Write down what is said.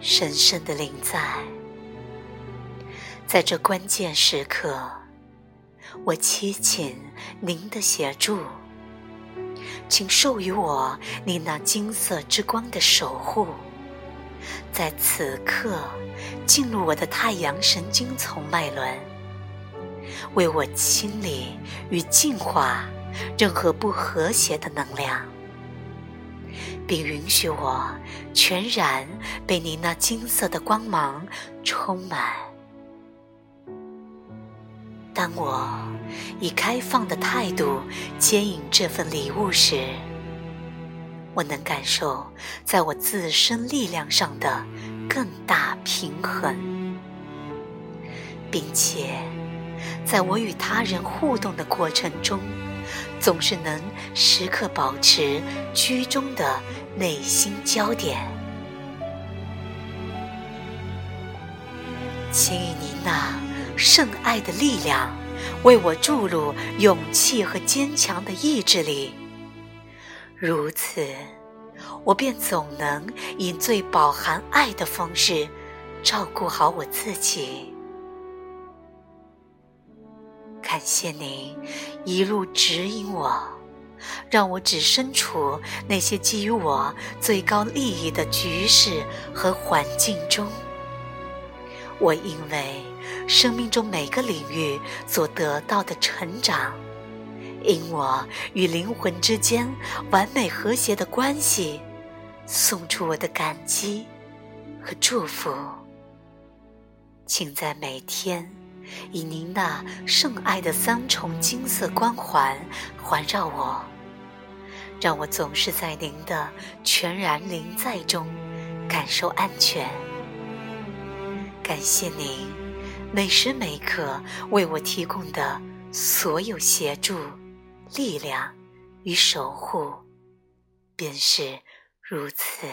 深深的临在。在这关键时刻，我祈请您的协助，请授予我你那金色之光的守护，在此刻进入我的太阳神经丛脉轮，为我清理与净化任何不和谐的能量，并允许我全然被你那金色的光芒充满。当我以开放的态度接引这份礼物时，我能感受在我自身力量上的更大平衡，并且在我与他人互动的过程中，总是能时刻保持居中的内心焦点。请以您那。圣爱的力量为我注入勇气和坚强的意志力，如此，我便总能以最饱含爱的方式照顾好我自己。感谢您一路指引我，让我只身处那些基于我最高利益的局势和环境中。我因为。生命中每个领域所得到的成长，因我与灵魂之间完美和谐的关系，送出我的感激和祝福。请在每天以您那圣爱的三重金色光环环绕我，让我总是在您的全然临在中感受安全。感谢您。每时每刻为我提供的所有协助、力量与守护，便是如此。